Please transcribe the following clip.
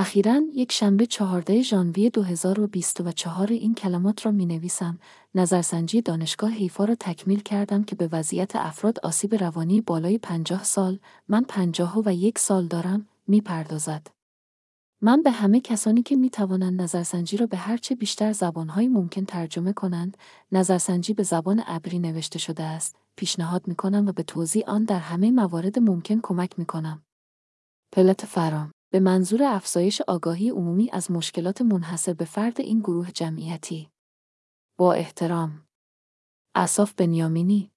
اخیرا یک شنبه چهارده ژانویه 2024 این کلمات را می نویسم. نظرسنجی دانشگاه حیفا را تکمیل کردم که به وضعیت افراد آسیب روانی بالای پنجاه سال، من پنجاه و یک سال دارم، می پردازد. من به همه کسانی که می توانند نظرسنجی را به هرچه بیشتر زبانهای ممکن ترجمه کنند، نظرسنجی به زبان ابری نوشته شده است، پیشنهاد می کنم و به توضیح آن در همه موارد ممکن کمک می کنم. پلت فرام به منظور افزایش آگاهی عمومی از مشکلات منحصر به فرد این گروه جمعیتی. با احترام. اصاف بنیامینی